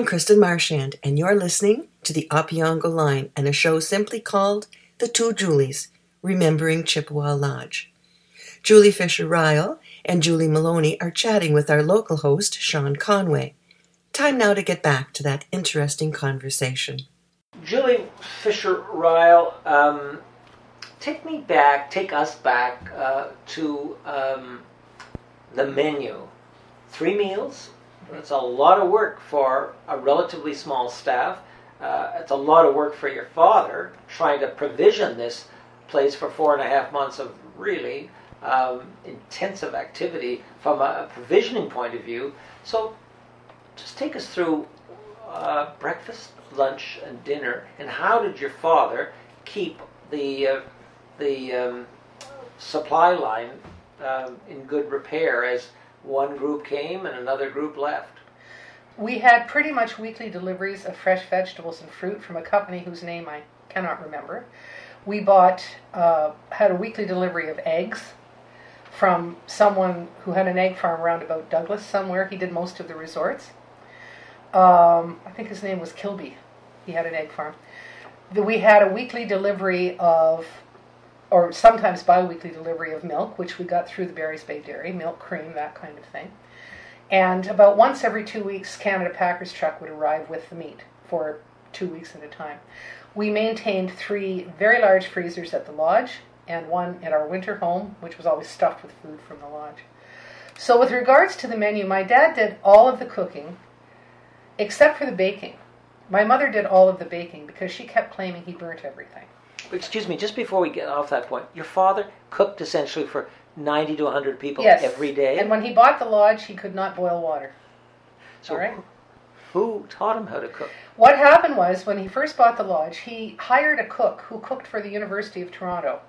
I'm Kristen Marchand, and you're listening to the Opeongo Line and a show simply called The Two Julies, Remembering Chippawa Lodge. Julie Fisher Ryall and Julie Maloney are chatting with our local host, Sean Conway. Time now to get back to that interesting conversation. Julie Fisher Ryall, um, take me back, take us back uh, to um, the menu. Three meals. It's a lot of work for a relatively small staff. Uh, it's a lot of work for your father trying to provision this place for four and a half months of really um, intensive activity from a, provisioning point of view. So, just take us through uh, breakfast, lunch, and dinner, and how did your father keep the uh, the um, supply line um, in good repair as one group came and another group left? We had pretty much weekly deliveries of fresh vegetables and fruit from a company whose name I cannot remember. We bought, uh, had a weekly delivery of eggs from someone who had an egg farm around about Douglas somewhere. He did most of the resorts. Um, I think his name was Kilby. He had an egg farm. We had a weekly delivery of, or sometimes bi-weekly delivery of milk, which we got through the Barry's Bay Dairy, milk, cream, that kind of thing. And about once every two weeks, Canada Packers truck would arrive with the meat for two weeks at a time. We maintained three very large freezers at the lodge and one at our winter home, which was always stuffed with food from the lodge. So, with regards to the menu, my dad did all of the cooking except for the baking. My mother did all of the baking because she kept claiming he burnt everything. Excuse me, just before we get off that point, your father cooked essentially for 90 to 100 people yes. every day? And when he bought the lodge, he could not boil water. So, all right? who taught him how to cook? What happened was when he first bought the lodge, he hired a cook who cooked for the University of Toronto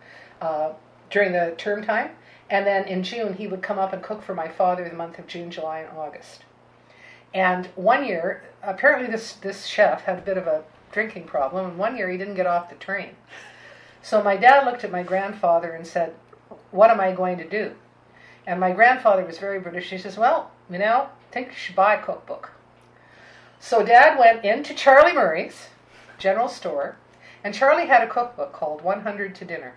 uh, during the term time. And then in June, he would come up and cook for my father the month of June, July, and August. And one year, apparently this, this chef had a bit of a drinking problem, and one year he didn't get off the train. So my dad looked at my grandfather and said, What am I going to do? And my grandfather was very British. He says, Well, you know, I think you should buy a cookbook. So dad went into Charlie Murray's general store, and Charlie had a cookbook called 100 to Dinner.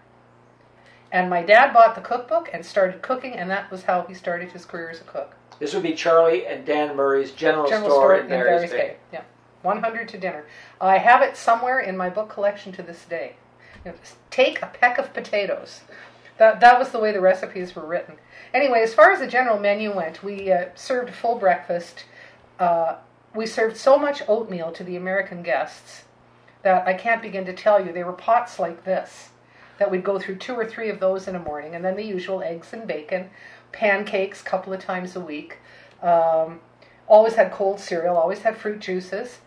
And my dad bought the cookbook and started cooking, and that was how he started his career as a cook. This would be Charlie and Dan Murray's general, general store, store in, Barry's Bay. Bay. Yeah, 100 to dinner. I have it somewhere in my book collection to this day. Take a peck of potatoes. That, that was the way the recipes were written. Anyway, as far as the general menu went, we uh, served full breakfast. Uh, we served so much oatmeal to the American guests that I can't begin to tell you. They were pots like this that we'd go through two or three of those in a morning, and then the usual eggs and bacon, pancakes a couple of times a week. Um, always had cold cereal, always had fruit juices.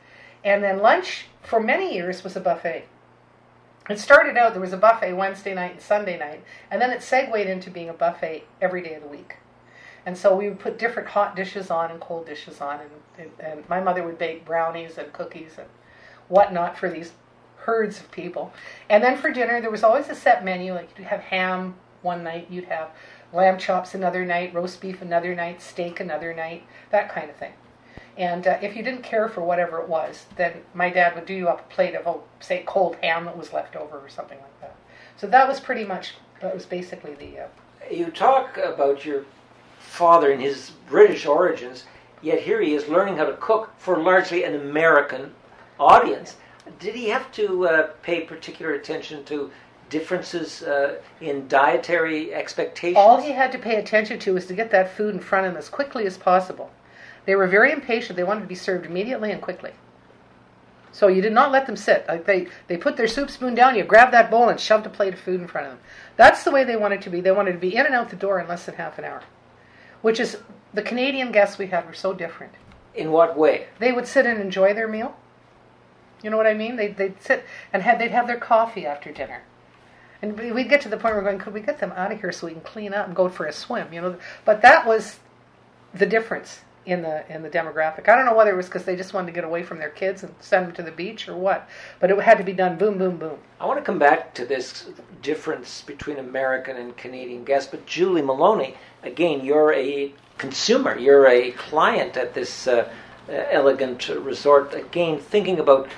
And then lunch, for many years, was a buffet. It started out, there was a buffet Wednesday night and Sunday night, and then it segued into being a buffet every day of the week. And so we would put different hot dishes on and cold dishes on, and, and, and my mother would bake brownies and cookies and whatnot for these herds of people. And then for dinner, there was always a set menu. Like you'd have ham one night, you'd have lamb chops another night, roast beef another night, steak another night, that kind of thing. And uh, if you didn't care for whatever it was, then my dad would do you up a plate of, oh, say, cold ham that was left over or something like that. So that was pretty much, that was basically the. Uh, you talk about your father and his British origins, yet here he is learning how to cook for largely an American audience. Did he have to uh, pay particular attention to differences uh, in dietary expectations? All he had to pay attention to was to get that food in front of him as quickly as possible. They were very impatient. They wanted to be served immediately and quickly. So you did not let them sit. Like they, they put their soup spoon down, you grabbed that bowl and shoved a plate of food in front of them. That's the way they wanted to be. They wanted to be in and out the door in less than half an hour. Which is, the Canadian guests we had were so different. In what way? They would sit and enjoy their meal you know what I mean? They they'd sit and had they'd have their coffee after dinner. And we'd get to the point where we're going, could we get them out of here so we can clean up and go for a swim? You know, but that was the difference in the in the demographic. I don't know whether it was because they just wanted to get away from their kids and send them to the beach or what, but it had to be done boom, boom, boom. I want to come back to this difference between American and Canadian guests, but Julie Maloney, again, you're a consumer, you're a client at this uh, uh, elegant resort. Again, thinking about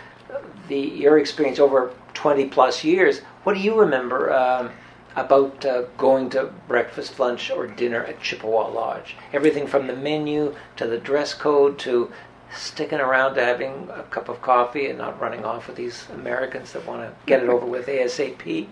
the your experience over 20 plus years, what do you remember um, about uh, going to breakfast, lunch, or dinner at Chippawa Lodge? Everything from the menu to the dress code to sticking around to having a cup of coffee and not running off with these Americans that want to get it over with ASAP.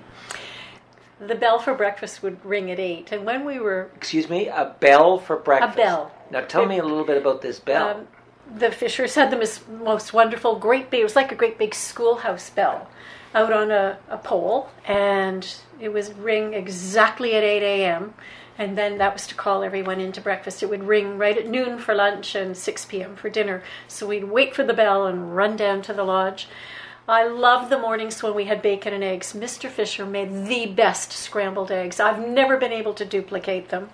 The bell for breakfast would ring at eight, and when we were Excuse me, a bell for breakfast. A bell. Now tell me a little bit about this bell. Um, the Fishers had the most wonderful, great big, it was like a great big schoolhouse bell out on a, a pole, and it was ring exactly at 8 a.m. And then that was to call everyone into breakfast. It would ring right at noon for lunch and 6 p.m. for dinner. So we'd wait for the bell and run down to the lodge. I loved the mornings when we had bacon and eggs. Mr. Fisher made the best scrambled eggs. I've never been able to duplicate them.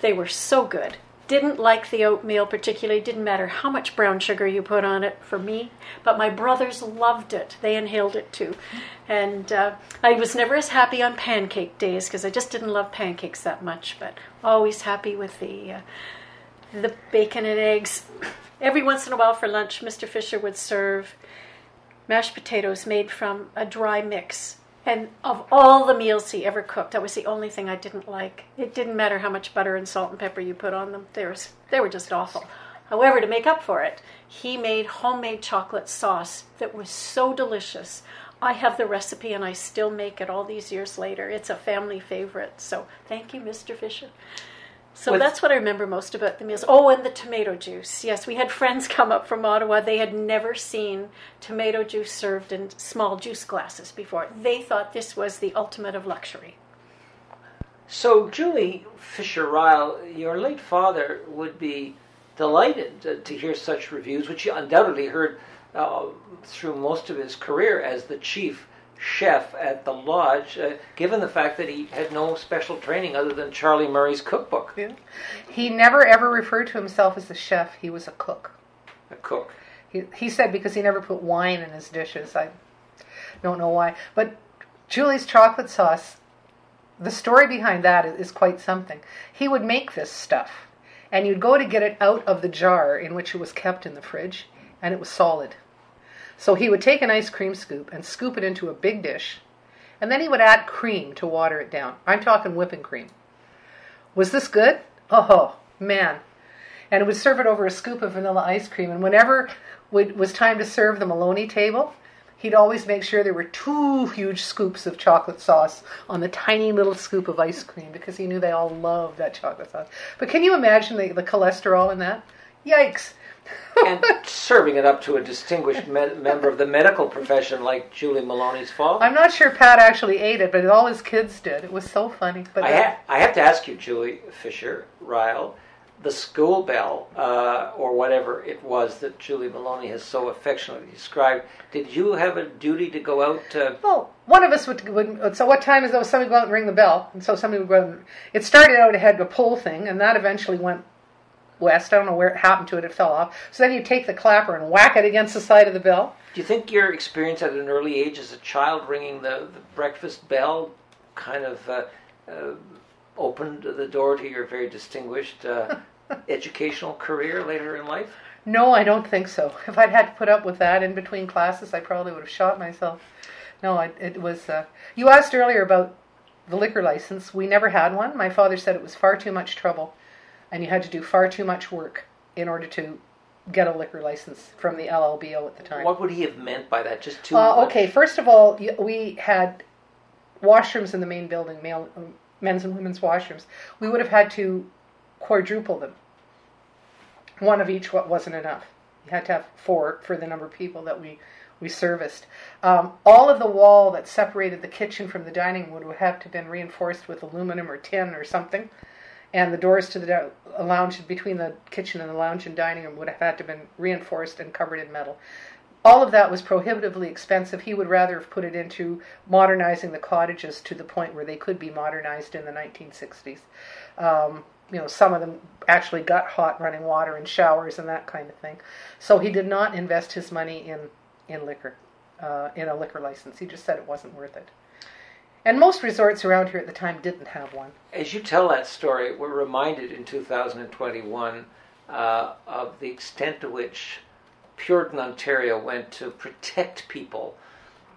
They were so good. Didn't like the oatmeal particularly. Didn't matter how much brown sugar you put on it for me. But my brothers loved it. They inhaled it too. And uh, I was never as happy on pancake days because I just didn't love pancakes that much. But always happy with the uh, the bacon and eggs. Every once in a while for lunch, Mr. Fisher would serve mashed potatoes made from a dry mix. And of all the meals he ever cooked, that was the only thing I didn't like. It didn't matter how much butter and salt and pepper you put on them. They, was, they were just awful. However, to make up for it, he made homemade chocolate sauce that was so delicious. I have the recipe and I still make it all these years later. It's a family favorite. So thank you, Mr. Fisher. So With- that's what I remember most about the meals. Oh, and the tomato juice. Yes, we had friends come up from Ottawa. They had never seen tomato juice served in small juice glasses before. They thought this was the ultimate of luxury. So, Julie Fisher Ryall, your late father would be delighted to, to hear such reviews, which he undoubtedly heard uh, through most of his career as the chief chef at the lodge, uh, given the fact that he had no special training other than Charlie Murray's cookbook. He never ever referred to himself as a chef. He was a cook. A cook. He, he said because he never put wine in his dishes. I don't know why. But Julie's chocolate sauce, the story behind that is, is quite something. He would make this stuff, and you'd go to get it out of the jar in which it was kept in the fridge, and it was solid. So he would take an ice cream scoop and scoop it into a big dish, and then he would add cream to water it down. I'm talking whipping cream. Was this good? Oh, man. And it would serve it over a scoop of vanilla ice cream. And whenever it was time to serve the Maloney table, he'd always make sure there were two huge scoops of chocolate sauce on the tiny little scoop of ice cream because he knew they all loved that chocolate sauce. But can you imagine the, the cholesterol in that? Yikes. And serving it up to a distinguished me- member of the medical profession like Julie Maloney's father. I'm not sure Pat actually ate it, but all his kids did. It was so funny. But I, ha- I have to ask you, Julie Fisher Ryall, the school bell, uh, or whatever it was that Julie Maloney has so affectionately described, did you have a duty to go out to. Well, one of us would, would. So what time is though? Somebody would go out and ring the bell, and so somebody would go. And, it started out it had a pull thing, and that eventually went west. I don't know where it happened to it. It fell off. So then you take the clapper and whack it against the side of the bell. Do you think your experience at an early age as a child ringing the, the breakfast bell kind of uh, uh, opened the door to your very distinguished uh, educational career later in life? No, I don't think so. If I'd had to put up with that in between classes, I probably would have shot myself. No, I, it was. Uh, you asked earlier about the liquor license. We never had one. My father said it was far too much trouble, and you had to do far too much work in order to get a liquor license from the LLBO at the time. What would he have meant by that? Just too Uh, much? okay, first of all, we had washrooms in the main building, male, um, men's and women's washrooms. We would have had to quadruple them. One of each wa- wasn't enough. You had to have four for the number of people that we, we serviced. Um, all of the wall that separated the kitchen from the dining would have to have been reinforced with aluminum or tin or something. And the doors to the lounge between the kitchen and the lounge and dining room would have had to have been reinforced and covered in metal all of that was prohibitively expensive. He would rather have put it into modernizing the cottages to the point where they could be modernized in the 1960s. Um, you know, some of them actually got hot running water and showers and that kind of thing. So he did not invest his money in in liquor, uh, in a liquor license. He just said it wasn't worth it. And most resorts around here at the time didn't have one. As you tell that story, we're reminded in 2021 uh, of the extent to which Puritan Ontario went to protect people,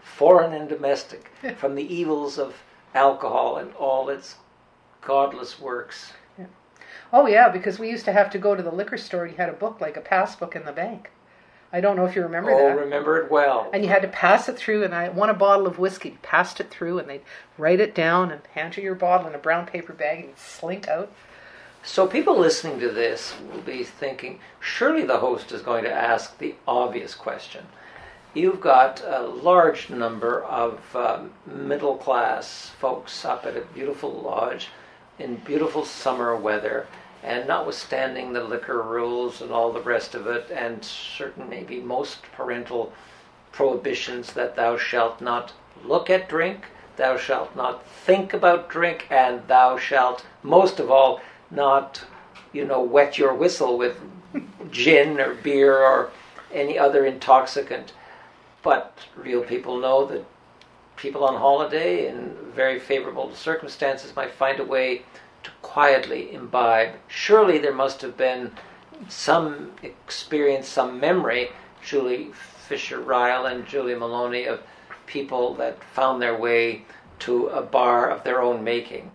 foreign and domestic, from the evils of alcohol and all its godless works. Oh yeah, because we used to have to go to the liquor store and you had a book like a passbook in the bank. I don't know if you remember oh, that. Oh, remember it well. And you had to pass it through, and I won a bottle of whiskey. Passed it through, and they'd write it down and hand you your bottle in a brown paper bag, and you'd slink out. So people listening to this will be thinking, surely the host is going to ask the obvious question. You've got a large number of um, middle class folks up at a beautiful lodge in beautiful summer weather, and notwithstanding the liquor rules and all the rest of it, and certain, maybe most parental prohibitions that thou shalt not look at drink, thou shalt not think about drink, and thou shalt, most of all, not, you know, wet your whistle with gin or beer or any other intoxicant. But real people know that people on holiday in very favorable circumstances might find a way to quietly imbibe. Surely there must have been some experience, some memory, Julie Fisher Ryall and Julie Maloney, of people that found their way to a bar of their own making.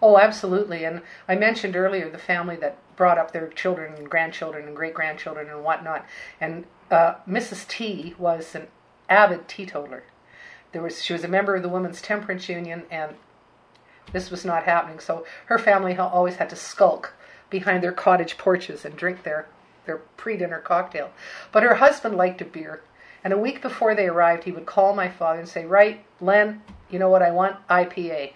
Oh, absolutely. And I mentioned earlier the family that brought up their children and grandchildren and great grandchildren and whatnot. And uh, Mrs. T was an avid teetotaler. There was she was a member of the Women's Temperance Union, and this was not happening. So her family always had to skulk behind their cottage porches and drink their their pre-dinner cocktail. But her husband liked a beer, and a week before they arrived, he would call my father and say, "Right, Len, you know what I want? IPA."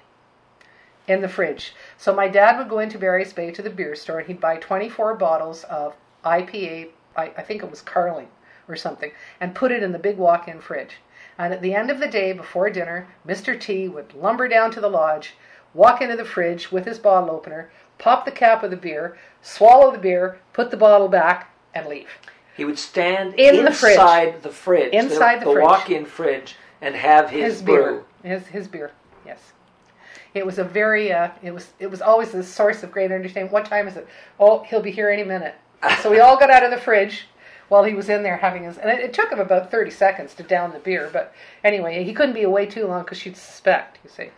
In the fridge. So my dad would go into Barry's Bay to the beer store and he'd buy 24 bottles of IPA, I, I think it was Carling or something, and put it in the big walk in fridge. And at the end of the day, before dinner, Mr. T would lumber down to the lodge, walk into the fridge with his bottle opener, pop the cap of the beer, swallow the beer, put the bottle back, and leave. He would stand In the fridge. inside the fridge, Inside the fridge. walk-in fridge, and have his, His brew. beer, his his beer, yes. It was a very, uh, it was it was always a source of great understanding. What time is it? Oh, he'll be here any minute. So we all got out of the fridge while he was in there having his, and it, it took him about thirty seconds to down the beer. But anyway, he couldn't be away too long because she'd suspect. You see.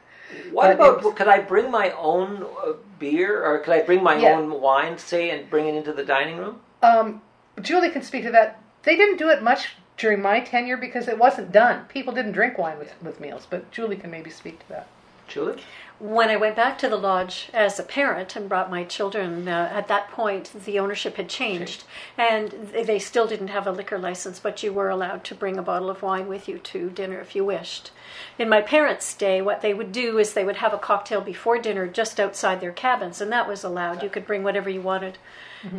What But about? was- could I bring my own uh, beer, or could I bring my Yeah. own wine, say, and bring it into the dining room? Um, Julie can speak to that. They didn't do it much during my tenure because it wasn't done. People didn't drink wine with, with meals, but Julie can maybe speak to that. Julie? When I went back to the lodge as a parent and brought my children, uh, at that point the ownership had changed, and th- they still didn't have a liquor license, but you were allowed to bring a bottle of wine with you to dinner if you wished. In my parents' day, what they would do is they would have a cocktail before dinner just outside their cabins, and that was allowed. You could bring whatever you wanted.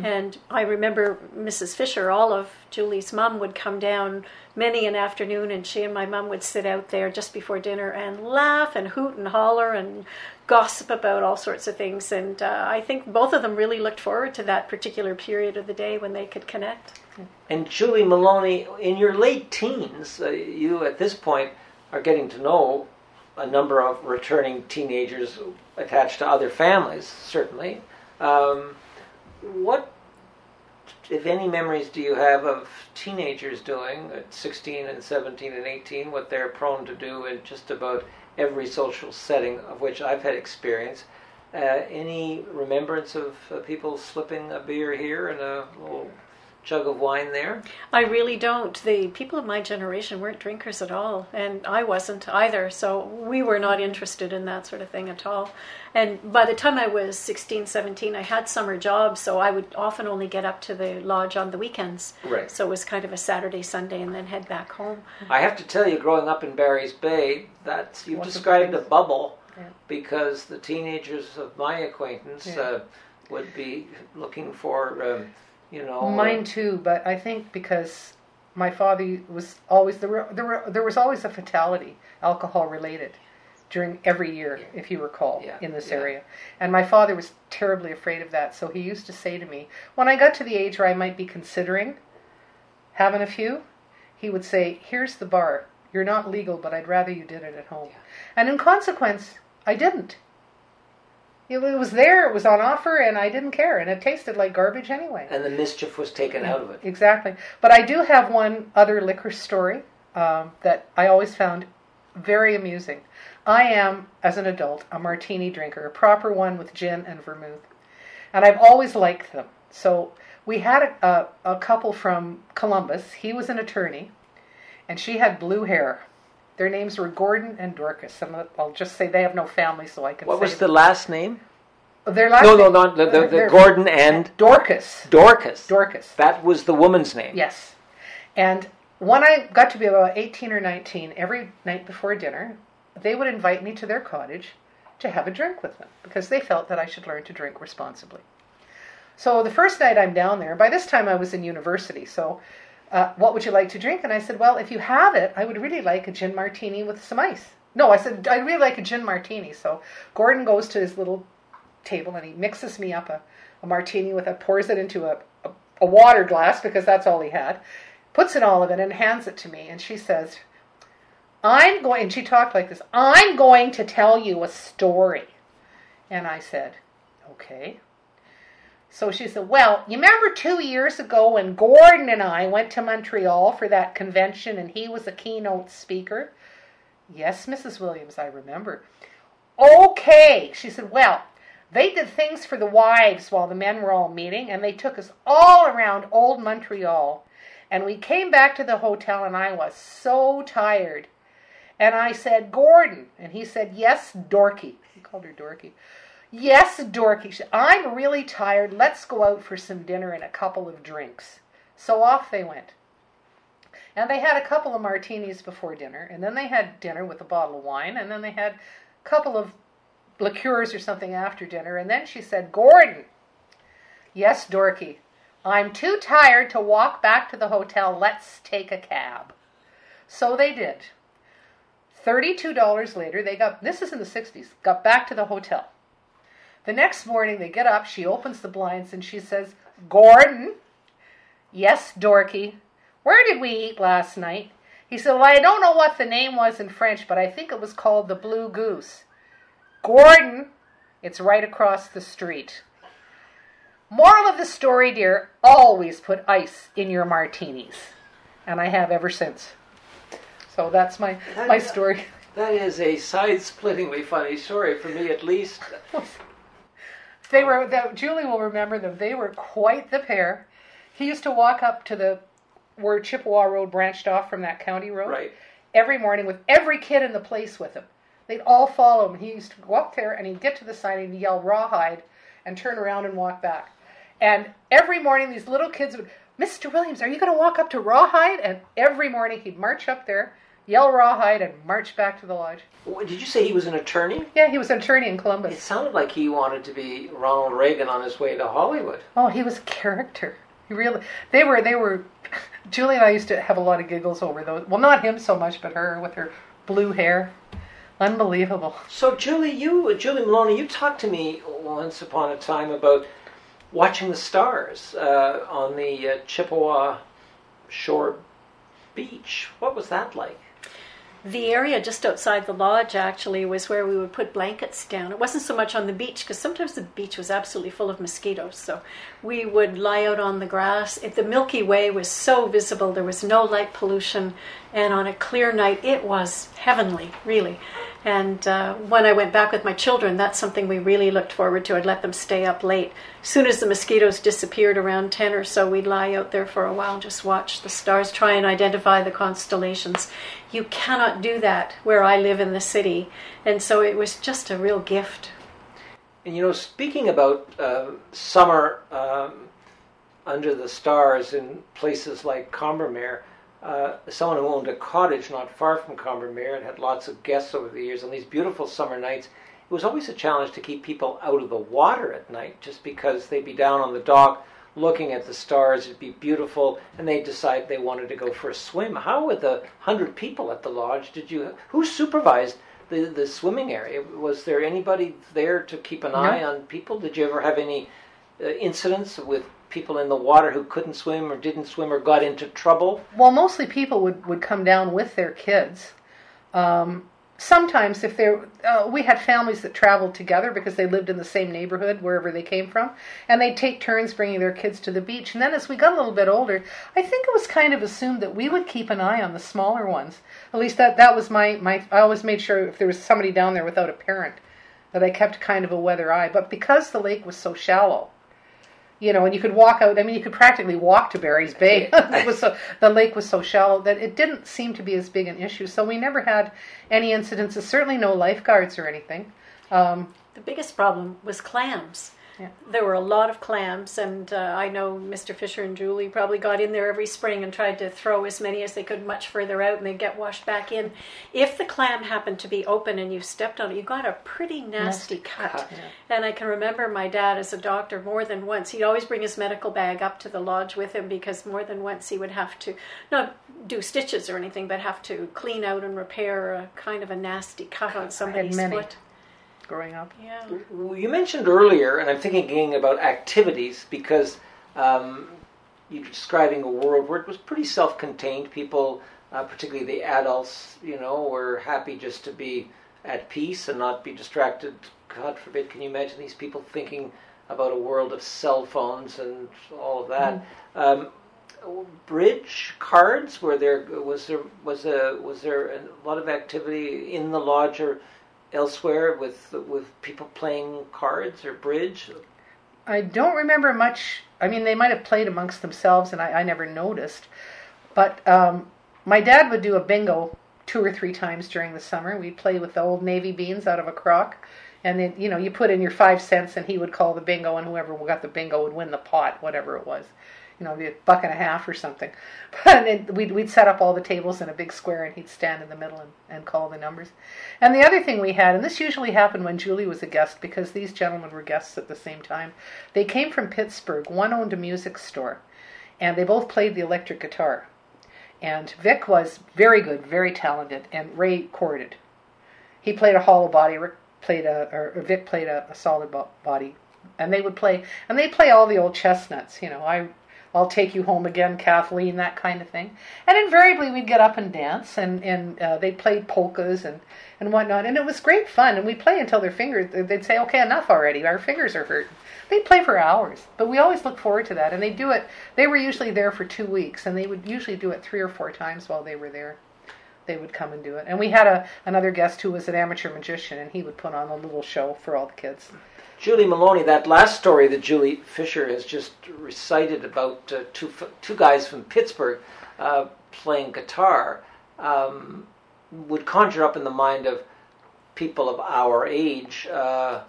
And I remember Mrs. Fisher, Olive, Julie's mom, would come down many an afternoon, and she and my mom would sit out there just before dinner and laugh and hoot and holler and gossip about all sorts of things. And uh, I think both of them really looked forward to that particular period of the day when they could connect. And Julie Maloney, in your late teens, uh, you at this point are getting to know a number of returning teenagers attached to other families, certainly. Um, what, if any, memories do you have of teenagers doing at 16 and 17 and 18 what they're prone to do in just about every social setting of which I've had experience? Uh, any remembrance of uh, people slipping a beer here and a little jug of wine there? I really don't. The people of my generation weren't drinkers at all, and I wasn't either. So we were not interested in that sort of thing at all. And by the time I was 16, 17, I had summer jobs, so I would often only get up to the lodge on the weekends. Right. So it was kind of a Saturday, Sunday, and then head back home. I have to tell you, growing up in Barry's Bay, that's you've the described a bubble Yeah. because the teenagers of my acquaintance Yeah. uh, would be looking for, um, you know, Mine too, but I think because my father was always there. Were, there, were, there was always a fatality, alcohol related, during every year, if you recall, Yeah, in this yeah. area. And my father was terribly afraid of that, so he used to say to me, when I got to the age where I might be considering having a few, he would say, "Here's the bar. You're not legal, but I'd rather you did it at home." And in consequence, I didn't. It was there, it was on offer, and I didn't care, and it tasted like garbage anyway. And the mischief was taken out of it. Exactly. But I do have one other liquor story um, that I always found very amusing. I am, as an adult, a martini drinker, a proper one with gin and vermouth. And I've always liked them. So we had a, a, a couple from Columbus. He was an attorney, and she had blue hair. Their names were Gordon and Dorcas. And I'll just say they have no family, so I can What was the last name? Oh, their last No, no, not the, the, the Gordon and Dorcas. Dorcas. Dorcas. That was the woman's name. Yes. And when I got to be about 18 or 19, every night before dinner, they would invite me to their cottage to have a drink with them because they felt that I should learn to drink responsibly. So the first night I'm down there, by this time I was in university, so uh, what would you like to drink? And I said, well, if you have it, I would really like a gin martini with some ice. No, I said, I'd really like a gin martini. So Gordon goes to his little table and he mixes me up a, a martini with it, pours it into a, a, a water glass because that's all he had, puts in all of it and hands it to me. And she says, I'm going, and she talked like this, I'm going to tell you a story. And I said, okay. So she said, Well, you remember two years ago when Gordon and I went to Montreal for that convention and he was a keynote speaker? Yes, Mrs. Williams, I remember. Okay. She said, Well, they did things for the wives while the men were all meeting, and they took us all around old Montreal. And we came back to the hotel, and I was so tired. And I said, Gordon. And he said, Yes, Dorky. He called her Dorky. Yes, Dorky. I'm really tired. Let's go out for some dinner and a couple of drinks. So off they went. And they had a couple of martinis before dinner, and then they had dinner with a bottle of wine, and then they had a couple of liqueurs or something after dinner. And then she said, Gordon. Yes, Dorky. I'm too tired to walk back to the hotel. Let's take a cab. So they did. $32 later, they got, this is in the 60s, got back to the hotel. The next morning, they get up, she opens the blinds, and she says, Gordon? Yes, Dorky. Where did we eat last night? He said, Well, I don't know what the name was in French, but I think it was called the Blue Goose. Gordon, it's right across the street. Moral of the story, dear, always put ice in your martinis. And I have ever since. So that's my, my story. That is a side-splittingly funny story for me, at least. They were that Julie will remember them. They were quite the pair. He used to walk up to the where Chippewa Road branched off from that county road Right. every morning with every kid in the place with him. They'd all follow him. He used to go up there and he'd get to the sign and he'd yell rawhide and turn around and walk back. And every morning these little kids would, Mr. Williams, are you going to walk up to rawhide? And every morning he'd march up there, yell rawhide, and march back to the lodge. What- Did you say he was an attorney? Yeah, he was an attorney in Columbus. It Columbus. sounded like he wanted to be Ronald Reagan on his way to Hollywood. Oh, he was a character. He really. They were. They were. Julie and I used to have a lot of giggles over those. Well, not him so much, but her with her blue hair. Unbelievable. So, Julie, you, Julie Maloney, you talked to me once upon a time about watching the stars uh, on the uh, Chippewa Shore Beach. What was that like? The area just outside the lodge actually was where we would put blankets down. It wasn't so much on the beach because sometimes the beach was absolutely full of mosquitoes. So we would lie out on the grass. If the Milky Way was so visible, there was no light pollution, and on a clear night, it was heavenly, really. And uh, when I went back with my children, that's something we really looked forward to. I'd let them stay up late. As soon as the mosquitoes disappeared around 10 or so, we'd lie out there for a while and just watch the stars, try and identify the constellations. You cannot do that where I live in the city. And so it was just a real gift. And you know, speaking about uh, summer um, under the stars in places like Combermere, uh, someone who owned a cottage not far from Combermere and had lots of guests over the years on these beautiful summer nights, it was always a challenge to keep people out of the water at night just because they'd be down on the dock looking at the stars, it'd be beautiful, and they'd decide they wanted to go for a swim. How with the hundred people at the lodge did you who supervised the, the swimming area? Was there anybody there to keep an eye on people? Did you ever have any uh, incidents with people in the water who couldn't swim or didn't swim or got into trouble? Well, mostly people would, would come down with their kids. Um, sometimes if there uh, we had families that traveled together because they lived in the same neighborhood wherever they came from and they'd take turns bringing their kids to the beach and then as we got a little bit older i think it was kind of assumed that we would keep an eye on the smaller ones at least that that was my my i always made sure if there was somebody down there without a parent that i kept kind of a weather eye but because the lake was so shallow you know, and you could walk out. I mean, you could practically walk to Barry's Bay. it was so, the lake was so shallow that it didn't seem to be as big an issue. So we never had any incidences. Certainly no lifeguards or anything. Um, The biggest problem was clams. Yeah. There were a lot of clams, and uh, I know Mr. Fisher and Julie probably got in there every spring and tried to throw as many as they could much further out, and they'd get washed back in. If the clam happened to be open and you stepped on it, you got a pretty nasty, cut. cut, And I can remember my dad as a doctor more than once. He'd always bring his medical bag up to the lodge with him because more than once he would have to not do stitches or anything, but have to clean out and repair a kind of a nasty cut on somebody's foot. Growing up. Yeah. You mentioned earlier, and I'm thinking again about activities because um, you're describing a world where it was pretty self-contained. People, uh, particularly the adults, you know, were happy just to be at peace and not be distracted. God forbid, can you imagine these people thinking about a world of cell phones and all of that? Um, bridge cards were there was there was a was there a lot of activity in the lodge or elsewhere with with people playing cards or bridge I don't remember much. I mean, they might have played amongst themselves, and I, I never noticed. But um, my dad would do a bingo two or three times during the summer. We'd play with the old navy beans out of a crock, and then you know you put in your five cents, and he would call the bingo, and whoever got the bingo would win the pot, whatever it was. You know, a buck and a half or something. But then we'd, we'd set up all the tables in a big square, and he'd stand in the middle and, and call the numbers. And the other thing we had, and this usually happened when Julie was a guest because these gentlemen were guests at the same time, they came from Pittsburgh. One owned a music store, and they both played the electric guitar. And Vic was very good, very talented, and Ray chorded. He played a hollow body, Rick played a, or Vic played a, a solid bo- body, and they would play, and they play all the old chestnuts, you know, I, I'll take you home again, Kathleen, that kind of thing. And invariably we'd get up and dance, and and uh, they played polkas and and whatnot, and it was great fun. And we'd play until their fingers, they'd say, okay, enough already, our fingers are hurting. They'd play for hours, but we always look forward to that. And they do it. They were usually there for two weeks, and they would usually do it three or four times while they were there. They would come and do it. And we had a another guest who was an amateur magician, and he would put on a little show for all the kids. Julie Maloney, that last story that Julie Fisher has just recited about uh, two two guys from Pittsburgh uh, playing guitar um, would conjure up in the mind of people of our age uh,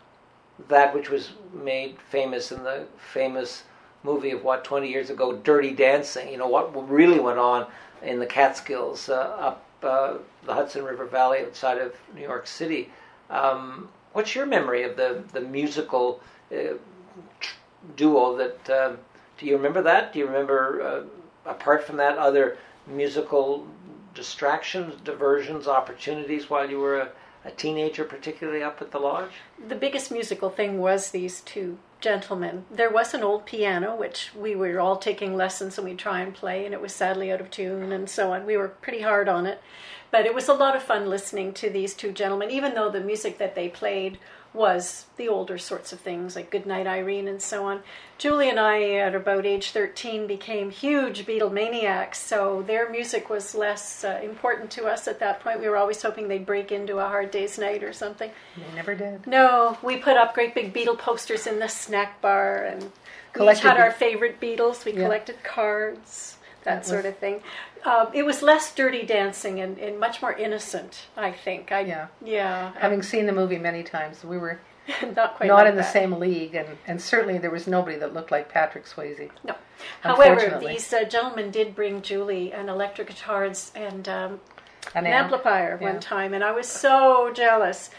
that which was made famous in the famous movie of what 20 years ago, Dirty Dancing. You know what really went on in the Catskills uh, up uh, the Hudson River Valley outside of New York City. Um, what's your memory of the the musical uh, duo that? um do you remember that? Do you remember uh, apart from that other musical distractions, diversions, opportunities while you were a, a teenager, particularly up at the lodge? the biggest musical thing was these two gentlemen. There was an old piano, which we were all taking lessons and we'd try and play, and it was sadly out of tune and so on. We were pretty hard on it. But it was a lot of fun listening to these two gentlemen, even though the music that they played was the older sorts of things like Goodnight Irene and so on. Julie and I, at about age 13, became huge Beatlemaniacs, so their music was less uh, important to us at that point. We were always hoping they'd break into a Hard Day's Night or something. They never did. No, we put up great big Beatle posters in the snack bar, and we each had our favorite Beatles. We Yeah. collected cards, that sort of thing. Um, it was less dirty dancing and, and much more innocent, I think. I, Yeah. yeah, Having seen the movie many times, we were not quite not like in the that. same league, and, and certainly there was nobody that looked like Patrick Swayze. No. However, these uh, gentlemen did bring Julie an electric guitars and um, An an amplifier Yeah. one time, and I was so jealous.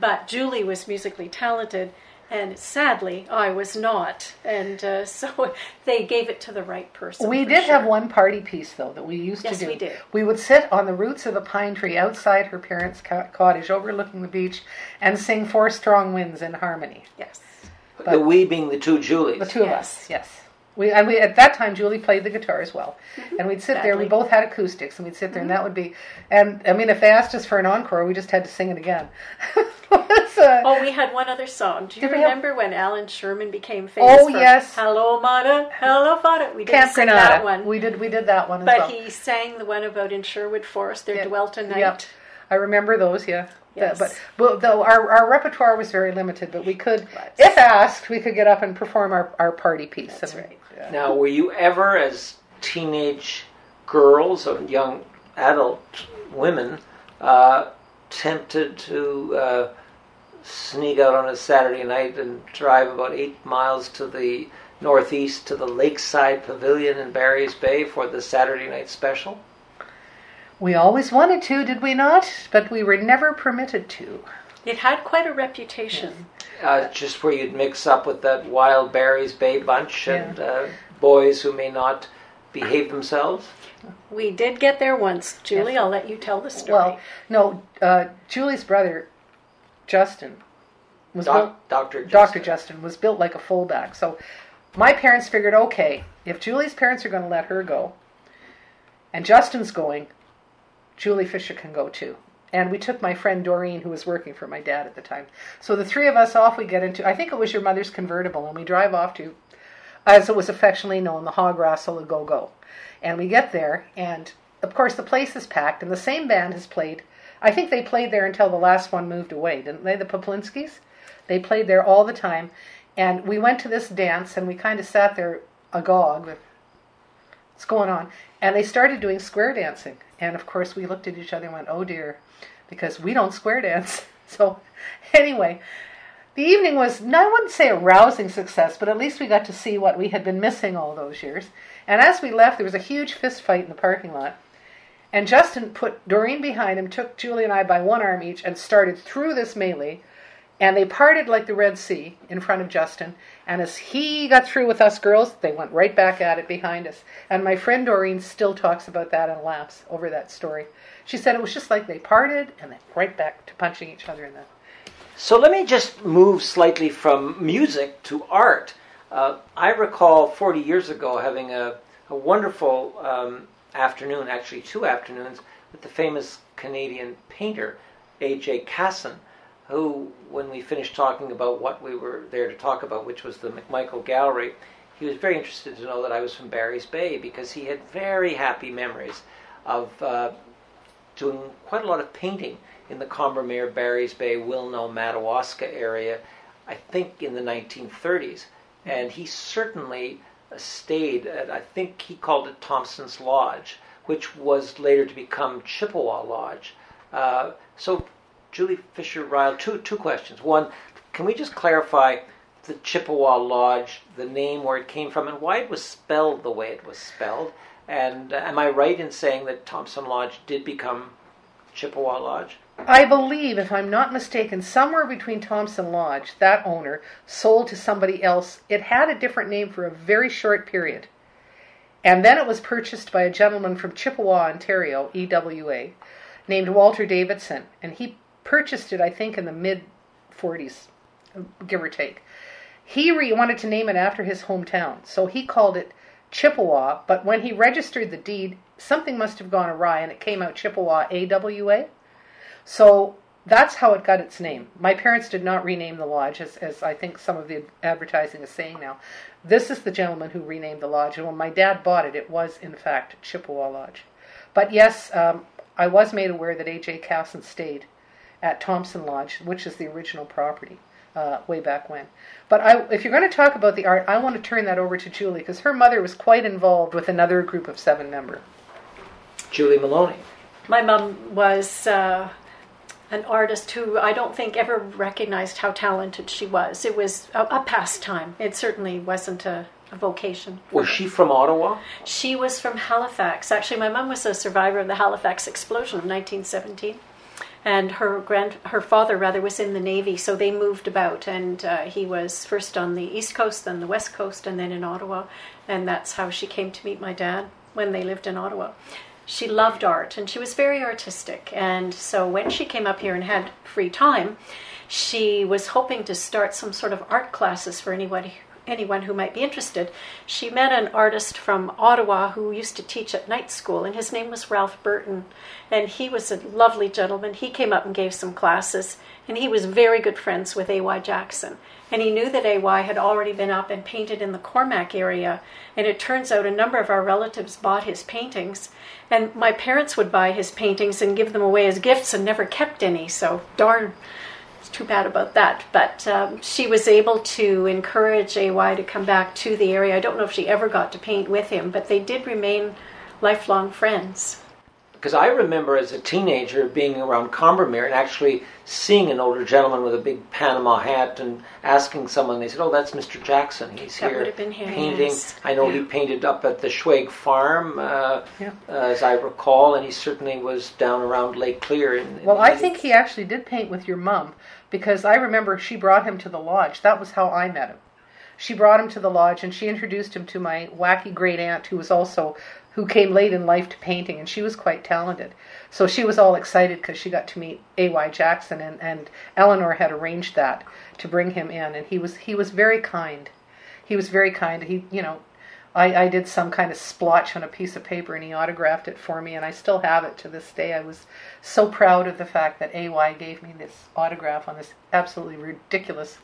But Julie was musically talented, and sadly, I was not. And uh, so they gave it to the right person. We for did have one party piece though that we used Yes, to do. we did. We would sit on the roots of a pine tree outside her parents' cottage, overlooking the beach, and sing Four Strong Winds in harmony. Yes. the we being the two Julies. The two of us, yes. We and we at that time Julie played the guitar as well, and we'd sit there. We both had acoustics, and we'd sit there, and that would be. And I mean, if they asked us for an encore, we just had to sing it again. It's, uh, Oh, we had one other song. Do you Did we have- remember when Allan Sherman became famous? Oh, for yes. Hello, Mana. Hello, Fada. We didn't Camp sing Granada. that one. We did. We did that one as but well. he sang the one about in Sherwood Forest. There Yeah. dwelt a knight. Yep. I remember those. Yeah. Yes. But, but though our, our repertoire was very limited, but we could, Right. if asked, we could get up and perform our, our party piece. That's And- right. yeah. Now, were you ever, as teenage girls or young adult women, uh, tempted to uh, sneak out on a Saturday night and drive about eight miles to the northeast to the Lakeside Pavilion in Barry's Bay for the Saturday night special? We always wanted to, did we not? But we were never permitted to. It had quite a reputation. Uh, just where you'd mix up with that wild Barry's Bay bunch and uh, boys who may not behave themselves? We did get there once. Julie, Yes. I'll let you tell the story. Well, no, uh, Julie's brother, Justin, was built, Dr. Dr. Justin was built like a fullback. So my parents figured, okay, if Julie's parents are going to let her go, and Justin's going, Julie Fisher can go too. And we took my friend Doreen, who was working for my dad at the time. So the three of us off we get into, I think it was your mother's convertible, and we drive off to, as it was affectionately known, the Hog Wrestle the Go Go. And we get there, and of course the place is packed, and the same band has played. I think they played there until the last one moved away, didn't they? The Poplinskis? They played there all the time. And we went to this dance, and we kind of sat there agog with what's going on. And they started doing square dancing. And of course, we looked at each other and went, oh dear, because we don't square dance. So, anyway, the evening was, I wouldn't say a rousing success, but at least we got to see what we had been missing all those years. And as we left, there was a huge fist fight in the parking lot. And Justin put Doreen behind him, took Julie and I by one arm each, and started through this melee. And they parted like the Red Sea in front of Justin. And as he got through with us girls, they went right back at it behind us. And my friend Doreen still talks about that and laughs over that story. She said it was just like they parted and then right back to punching each other in the. So let me just move slightly from music to art. Uh, I recall 40 years ago having a, a wonderful um, afternoon, actually two afternoons, with the famous Canadian painter A.J. Casson, who, when we finished talking about what we were there to talk about, which was the McMichael Gallery, he was very interested to know that I was from Barry's Bay because he had very happy memories of uh, doing quite a lot of painting in the Combermere, Barry's Bay, Wilno, Madawaska area, I think in the 1930s. And he certainly stayed at, I think he called it Thompson's Lodge, which was later to become Chippawa Lodge. Uh, so, Julie Fisher Ryall, two, two questions. One, can we just clarify the Chippawa Lodge, the name, where it came from, and why it was spelled the way it was spelled? And uh, am I right in saying that Thompson Lodge did become Chippawa Lodge? I believe, if I'm not mistaken, somewhere between Thompson Lodge, that owner sold to somebody else. It had a different name for a very short period. And then it was purchased by a gentleman from Chippewa, Ontario, EWA, named Walter Davidson. And he purchased it, I think, in the mid 40s, give or take. He re- wanted to name it after his hometown, so he called it Chippewa. But when he registered the deed, something must have gone awry, and it came out Chippawa AWA. So that's how it got its name. My parents did not rename the lodge, as, as I think some of the advertising is saying now. This is the gentleman who renamed the lodge, and when my dad bought it, it was in fact Chippawa Lodge. But yes, um, I was made aware that A.J. Casson stayed at Thompson Lodge, which is the original property. Uh, way back when. But I, if you're going to talk about the art, I want to turn that over to Julie because her mother was quite involved with another group of seven member. Julie Maloney. My mum was uh, an artist who I don't think ever recognized how talented she was. It was a, a pastime. It certainly wasn't a, a vocation. Was she from Ottawa? She was from Halifax. Actually, my mom was a survivor of the Halifax explosion of 1917, and her grand, her father rather was in the navy, so they moved about. And uh, he was first on the east coast, then the west coast, and then in Ottawa. And that's how she came to meet my dad when they lived in Ottawa. She loved art, and she was very artistic. And so when she came up here and had free time, she was hoping to start some sort of art classes for anybody anyone who might be interested, she met an artist from Ottawa who used to teach at night school, and his name was Ralph Burton. And he was a lovely gentleman. He came up and gave some classes, and he was very good friends with A.Y. Jackson. And he knew that A.Y. had already been up and painted in the Cormac area. And it turns out a number of our relatives bought his paintings. And my parents would buy his paintings and give them away as gifts and never kept any. So darn it's too bad about that. But um, she was able to encourage AY to come back to the area. I don't know if she ever got to paint with him, but they did remain lifelong friends. Because I remember as a teenager being around Combermere and actually seeing an older gentleman with a big Panama hat and asking someone, they said, Oh, that's Mr. Jackson. He's That here would have been him, painting. yes. I know he painted up at the Schweg farm, uh, Yeah. uh, as I recall, and he certainly was down around Lake Clear. In, in Well, the I think he actually did paint with your mom because I remember she brought him to the lodge. That was how I met him. She brought him to the lodge and she introduced him to my wacky great aunt who was also who came late in life to painting and she was quite talented. So she was all excited because she got to meet A.Y. Jackson and, and Eleanor had arranged that to bring him in and he was he was very kind. He was very kind. He you know I, I did some kind of splotch on a piece of paper and he autographed it for me and I still have it to this day. I was so proud of the fact that AY gave me this autograph on this absolutely ridiculous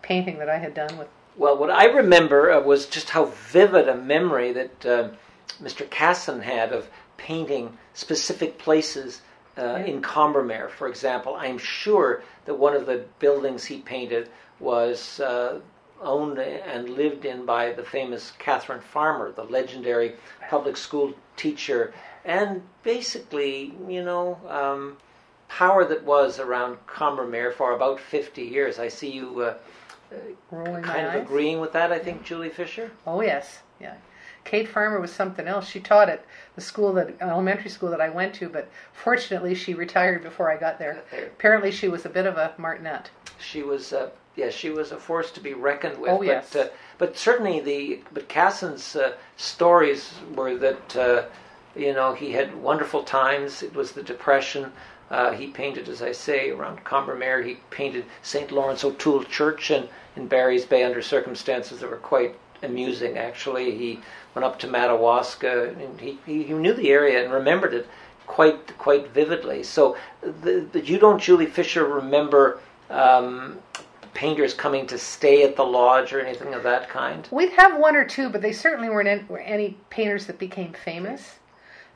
painting that I had done with Well, what I remember uh, was just how vivid a memory that uh, Mr. Casson had of painting specific places uh, in Combermere, for example. I'm sure that one of the buildings he painted was uh, owned and lived in by the famous Catherine Farmer, the legendary public school teacher, and basically, you know, um, power that was around Combermere for about 50 years. I see you. Uh, kind of eyes. agreeing with that, I think, Julie Fisher. Oh yes, yeah. Kate Farmer was something else. She taught at the school that elementary school that I went to, but fortunately she retired before I got there. There. Apparently she was a bit of a martinet. She was, uh, yeah, she was a force to be reckoned with. Oh, but, yes. uh, but certainly the, but Casson's uh, stories were that, uh, you know, he had wonderful times. It was the Depression. Uh, he painted, as I say, around Combermere. He painted St. Lawrence O'Toole Church in, in Barry's Bay under circumstances that were quite amusing, actually. He went up to Madawaska, and he, he, knew the area and remembered it quite quite vividly. So, the, but you don't, Julie Fisher, remember um, painters coming to stay at the lodge or anything of that kind? We'd have one or two, but they certainly weren't any, were any painters that became famous.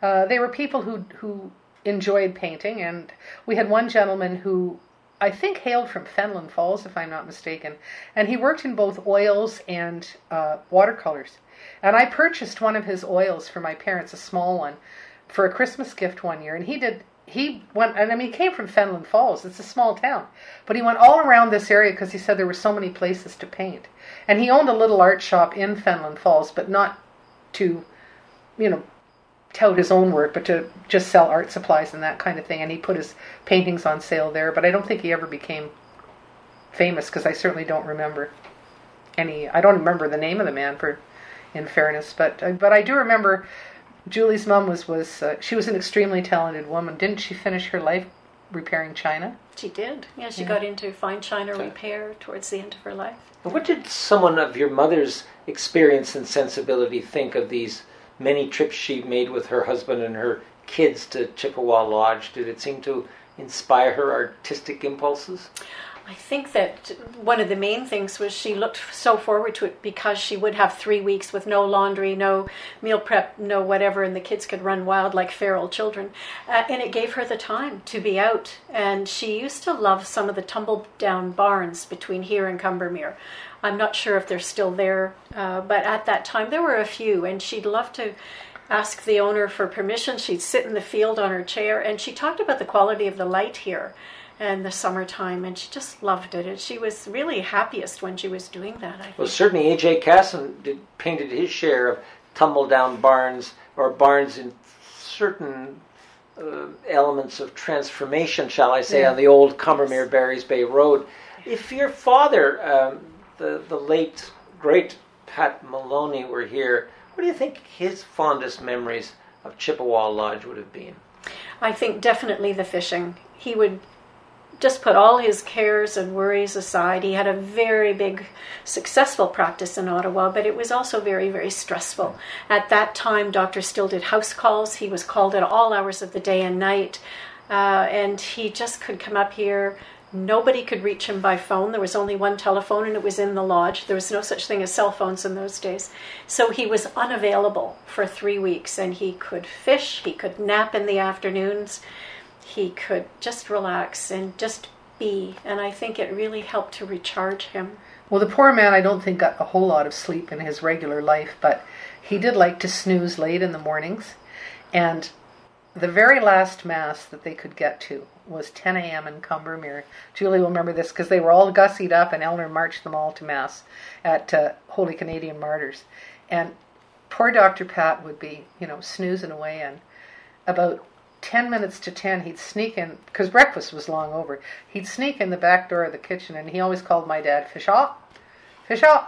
Uh, they were people who who enjoyed painting, and we had one gentleman who I think hailed from Fenelon Falls, if I'm not mistaken, and he worked in both oils and uh, watercolors. And I purchased one of his oils for my parents, a small one, for a Christmas gift one year, and he did. He went, and I mean, he came from Fenelon Falls. It's a small town, but he went all around this area because he said there were so many places to paint. And he owned a little art shop in Fenelon Falls, but not to, you know, tout his own work, but to just sell art supplies and that kind of thing. And he put his paintings on sale there, but I don't think he ever became famous because I certainly don't remember any. I don't remember the name of the man for, in fairness, but uh, but I do remember Julie's mom was was uh, she was an extremely talented woman. Didn't she finish her life repairing china? She did. Yeah, she Yeah. got into fine china repair towards the end of her life. And What did someone of your mother's experience and sensibility think of these many trips she made with her husband and her kids to Chippawa Lodge? Did it seem to inspire her artistic impulses? I think that one of the main things was she looked so forward to it because she would have three weeks with no laundry, no meal prep, no whatever, and the kids could run wild like feral children. Uh, and it gave her the time to be out. And she used to love some of the tumble down barns between here and Combermere. I'm not sure if they're still there, uh, but at that time there were a few, and she'd love to ask the owner for permission. She'd sit in the field on her chair, and she talked about the quality of the light here and the summertime, and she just loved it. And she was really happiest when she was doing that. I think. Well, certainly A.J. Casson did, painted his share of tumble down barns or barns in certain uh, elements of transformation, shall I say, Yeah. on the old Combermere Barry's Bay Road. If your father, um, the, the late, great Pat Maloney, were here, what do you think his fondest memories of Chippawa Lodge would have been? I think definitely the fishing. He would just put all his cares and worries aside. He had a very big, successful practice in Ottawa, but it was also very, very stressful. At that time, doctors still did house calls. He was called at all hours of the day and night, uh, and he just could come up here. Nobody could reach him by phone. There was only one telephone, and it was in the lodge. There was no such thing as cell phones in those days. So he was unavailable for three weeks, and he could fish, he could nap in the afternoons he could just relax and just be. And I think it really helped to recharge him. Well, the poor man, I don't think, got a whole lot of sleep in his regular life, but he did like to snooze late in the mornings. And the very last mass that they could get to was 10 a.m. in Combermere. Julie will remember this because they were all gussied up, and Eleanor marched them all to mass at uh, Holy Canadian Martyrs. And poor Dr. Pat would be, you know, snoozing away, and about 10 minutes to 10, he'd sneak in, because breakfast was long over. He'd sneak in the back door of the kitchen, and he always called my dad, Fishaw, Fishaw,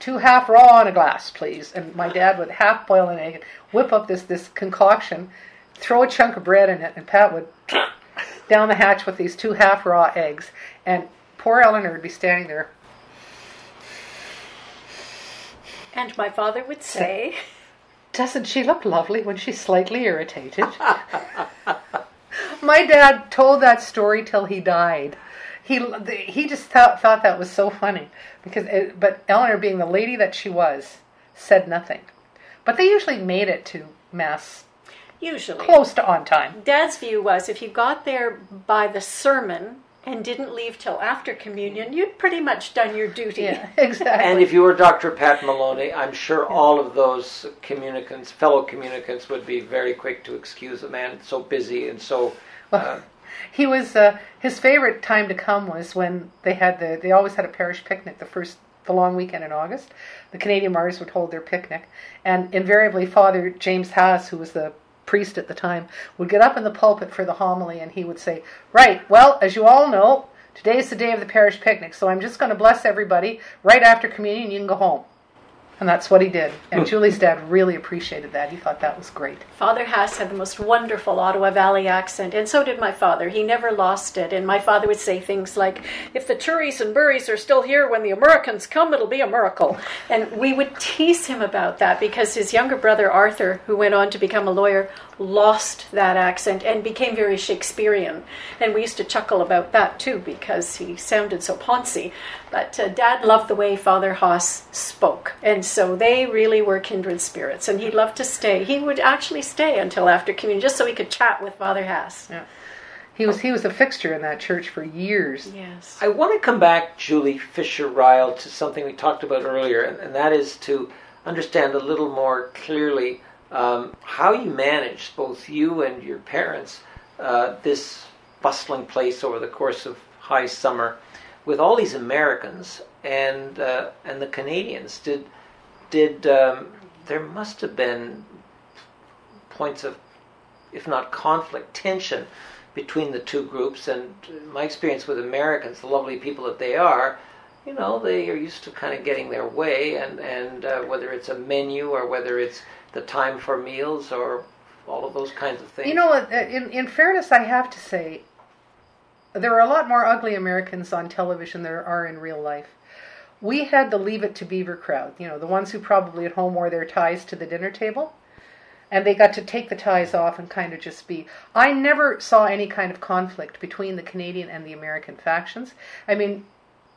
two half raw in a glass, please. And my dad would half boil an egg, whip up this, this concoction, throw a chunk of bread in it, and Pat would down the hatch with these two half raw eggs. And poor Eleanor would be standing there. And my father would say, doesn't she look lovely when she's slightly irritated? My dad told that story till he died. He he just thought, thought that was so funny because it, but Eleanor being the lady that she was said nothing. But they usually made it to mass usually close to on time. Dad's view was if you got there by the sermon, and didn't leave till after communion, you'd pretty much done your duty. Yeah, exactly. And if you were Dr. Pat Maloney, I'm sure all of those communicants, fellow communicants, would be very quick to excuse a man so busy and so. Uh, he was uh, his favorite time to come was when they had the they always had a parish picnic the first the long weekend in August. The Canadian Martyrs would hold their picnic, and invariably Father James Haas, who was the priest at the time, would get up in the pulpit for the homily and he would say, Right, well, as you all know, today is the day of the parish picnic, so I'm just going to bless everybody. Right after communion, you can go home. And that's what he did. And. Julie's dad really appreciated that. He thought that was great. Father Haas had the most wonderful Ottawa Valley accent, and so did my father. He never lost it. And my father would say things like, If the Turries and Burries are still here when the Americans come, it'll be a miracle. And we would tease him about that because his younger brother Arthur, who went on to become a lawyer, lost that accent and became very Shakespearean. And we used to chuckle about that too because he sounded so poncy. But uh, Dad loved the way Father Haas spoke. And so they really were kindred spirits. And he loved to stay. He would actually stay until after communion just so he could chat with Father Haas. Yeah. He was he was a fixture in that church for years. Yes. I want to come back, Julie Fisher Ryall, to something we talked about earlier, and, and that is to understand a little more clearly um, how you managed, both you and your parents, uh, this bustling place over the course of high summer with all these Americans and uh, and the Canadians. Did did um, there must have been points of, if not conflict, tension between the two groups. And my experience with Americans, the lovely people that they are, you know, they are used to kind of getting their way, and and uh, whether it's a menu or whether it's the time for meals or all of those kinds of things. You know, uh, in, in fairness, I have to say, there are a lot more ugly Americans on television than there are in real life. We had the Leave It to Beaver crowd, you know, the ones who probably at home wore their ties to the dinner table. And they got to take the ties off and kind of just be. I never saw any kind of conflict between the Canadian and the American factions. I mean,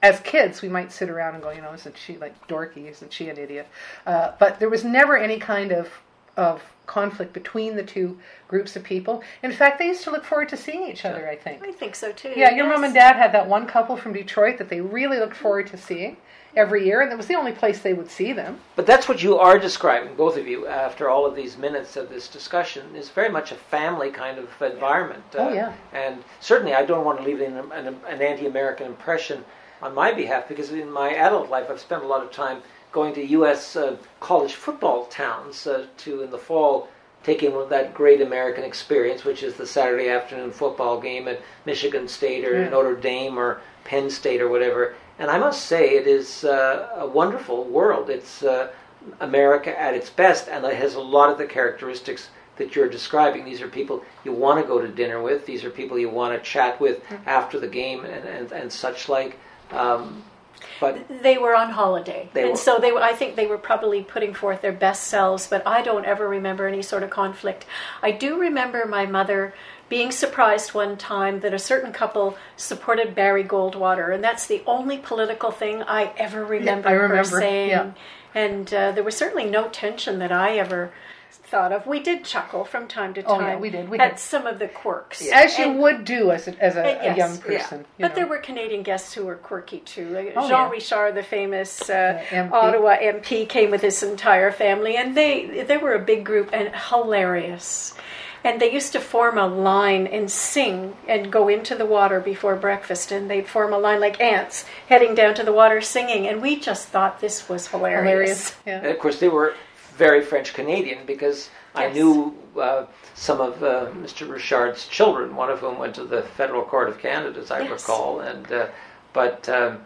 as kids, we might sit around and go, you know, isn't she like dorky? Isn't she an idiot? Uh, but there was never any kind of of conflict between the two groups of people. In fact, they used to look forward to seeing each other. I think. I think so too. Yeah, your yes. mom and dad had that one couple from Detroit that they really looked forward to seeing every year, and it was the only place they would see them. But that's what you are describing, both of you, after all of these minutes of this discussion, is very much a family kind of environment. Oh, uh, yeah. And certainly, I don't want to leave an, an, an anti-American impression on my behalf because in my adult life I've spent a lot of time going to U.S. Uh, college football towns uh, to in the fall take in that great American experience, which is the Saturday afternoon football game at Michigan State or yeah. Notre Dame or Penn State or whatever. And I must say, it is uh, a wonderful world. It's uh, America at its best, and it has a lot of the characteristics that you're describing. These are people you want to go to dinner with. These are people you want to chat with after the game and, and, and such like. Um, but they were on holiday, They and were. so they. I think they were probably putting forth their best selves. But I don't ever remember any sort of conflict. I do remember my mother being surprised one time that a certain couple supported Barry Goldwater, and that's the only political thing I ever remember, I her saying. yeah. And uh, there was certainly no tension that I ever thought of. We did chuckle from time to time. Oh, time yeah, we did, we at did. some of the quirks. As you would do as a, as a, Uh, a yes, young yeah. person. you but there were Canadian guests who were quirky too. Like Oh, Jean yeah. Richard, the famous uh, MP. Ottawa MP, came with his entire family, and they they were a big group and hilarious. And they used to form a line and sing and go into the water before breakfast, and they'd form a line like ants heading down to the water singing. And we just thought this was hilarious. hilarious. And of course, they were very French Canadian because I knew uh, some of uh, Mr. Richard's children, one of whom went to the Federal Court of Canada, as I Yes. recall. And uh, but um,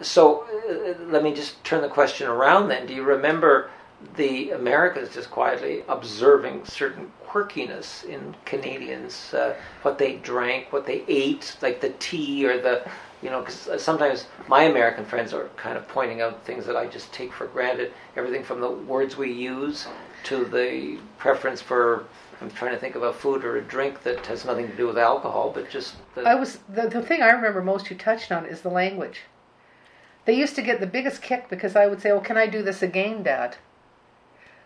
so uh, let me just turn the question around. Then, do you remember the Americans just quietly observing certain quirkiness in Canadians, uh, what they drank, what they ate, like the tea or the you know, because uh, sometimes my American friends are kind of pointing out things that I just take for granted. Everything from the words we use to the preference for, I'm trying to think of a food or a drink that has nothing to do with alcohol, but just the, I was the, the thing I remember most you touched on is the language. They used to get the biggest kick because I would say, "Oh, can I do this again, Dad?"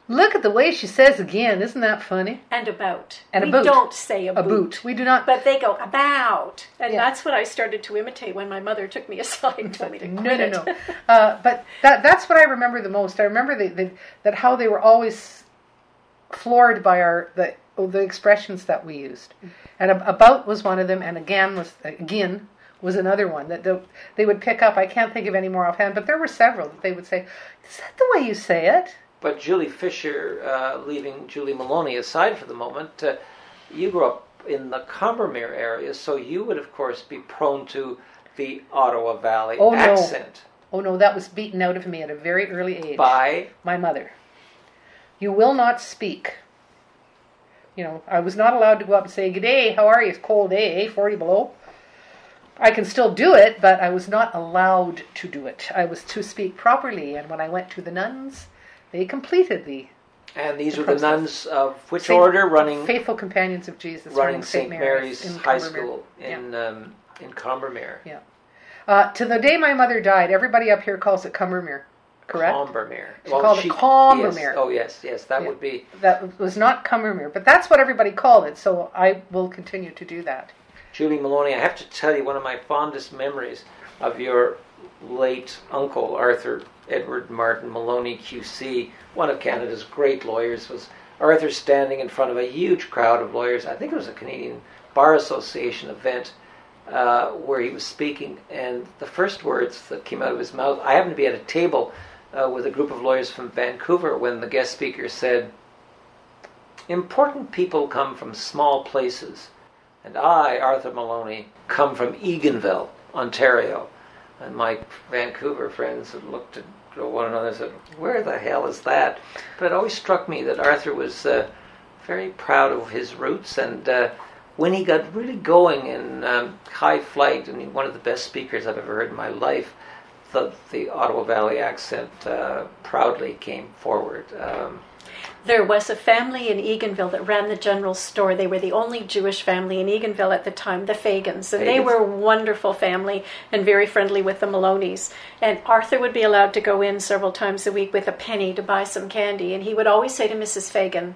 Look at the way she says again. Isn't that funny? And about. And a we boot. don't say a, A boot. We do not. But they go about, and Yeah. that's what I started to imitate when my mother took me aside and told me to no, quit no, it. no. Uh, but that that's what I remember the most. I remember the, the, that how they were always floored by our the the expressions that we used, and about was one of them, and again was again was another one that the, they would pick up. I can't think of any more offhand, but there were several that they would say, "Is that the way you say it?" But Julie Fisher, uh, leaving Julie Maloney aside for the moment, uh, you grew up in the Combermere area, so you would, of course, be prone to the Ottawa Valley Oh, no. accent Oh no, that was beaten out of me at a very early age. by my mother. You will not speak. You know, I was not allowed to go up and say, Good day, how are you? It's cold day, eh? 40 below. I can still do it, but I was not allowed to do it. I was to speak properly, and when I went to the nuns, they completed the And these The were the nuns of which Saint- order running Faithful Companions of Jesus running St. Mary's, in High. School in um, in Combermere. Yeah. Uh, to the day my mother died, everybody up here calls it Combermere, correct? Combermere. She called it Combermere. Yes. Oh yes, yes, that Yeah. would be. that was not Combermere, but that's what everybody called it, so I will continue to do that. Julie Maloney, I have to tell you, one of my fondest memories of your late uncle, Arthur Edward Martin Maloney, QC, one of Canada's great lawyers, was Arthur standing in front of a huge crowd of lawyers. I think it was a Canadian Bar Association event uh, where he was speaking, and the first words that came out of his mouth, I happened to be at a table uh, with a group of lawyers from Vancouver when the guest speaker said, Important people come from small places. And I, Arthur Maloney, come from Eganville, Ontario. And my Vancouver friends looked at one another and said, Where the hell is that? But it always struck me that Arthur was uh, very proud of his roots. And uh, when he got really going in um, high flight, and one of the best speakers I've ever heard in my life, the, the Ottawa Valley accent uh, proudly came forward. Um, There was a family in Eganville that ran the general store. They were the only Jewish family in Eganville at the time, the Fagans. And they were a wonderful family and very friendly with the Maloneys. And Arthur would be allowed to go in several times a week with a penny to buy some candy. And he would always say to Mrs. Fagan,